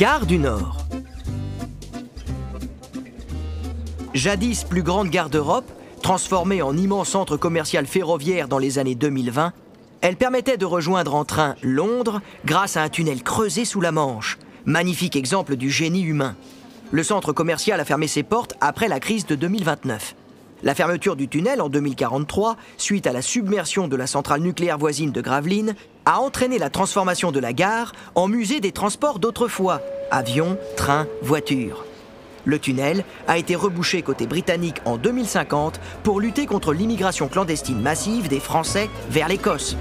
Gare du Nord. Jadis plus grande gare d'Europe, transformée en immense centre commercial ferroviaire dans les années 2020, elle permettait de rejoindre en train Londres grâce à un tunnel creusé sous la Manche. Magnifique exemple du génie humain. Le centre commercial a fermé ses portes après la crise de 2029. La fermeture du tunnel en 2043, suite à la submersion de la centrale nucléaire voisine de Gravelines, a entraîné la transformation de la gare en musée des transports d'autrefois, avions, trains, voitures. Le tunnel a été rebouché côté britannique en 2050 pour lutter contre l'immigration clandestine massive des Français vers l'Écosse.